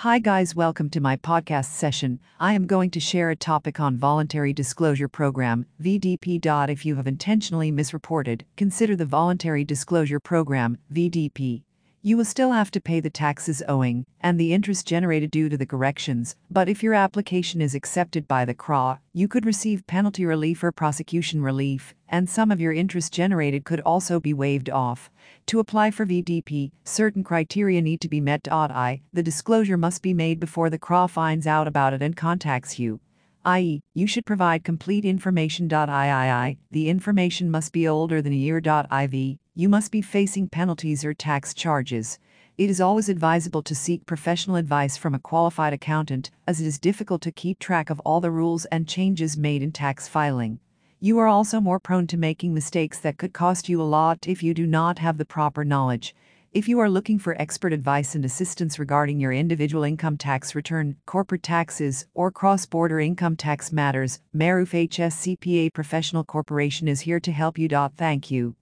Hi, guys, welcome to my podcast session. I am going to share a topic on Voluntary Disclosure Program, VDP. If you have intentionally misreported, consider the Voluntary Disclosure Program, VDP. You will still have to pay the taxes owing and the interest generated due to the corrections, but if your application is accepted by the CRA, you could receive penalty relief or prosecution relief, and some of your interest generated could also be waived off. To apply for VDP, certain criteria need to be met. I, the disclosure must be made before the CRA finds out about it and contacts you i.e., you should provide complete information. III, the information must be older than a year. IV, you must be facing penalties or tax charges. It is always advisable to seek professional advice from a qualified accountant, as it is difficult to keep track of all the rules and changes made in tax filing. You are also more prone to making mistakes that could cost you a lot if you do not have the proper knowledge. If you are looking for expert advice and assistance regarding your individual income tax return, corporate taxes, or cross border income tax matters, Maroof HS CPA Professional Corporation is here to help you. Thank you.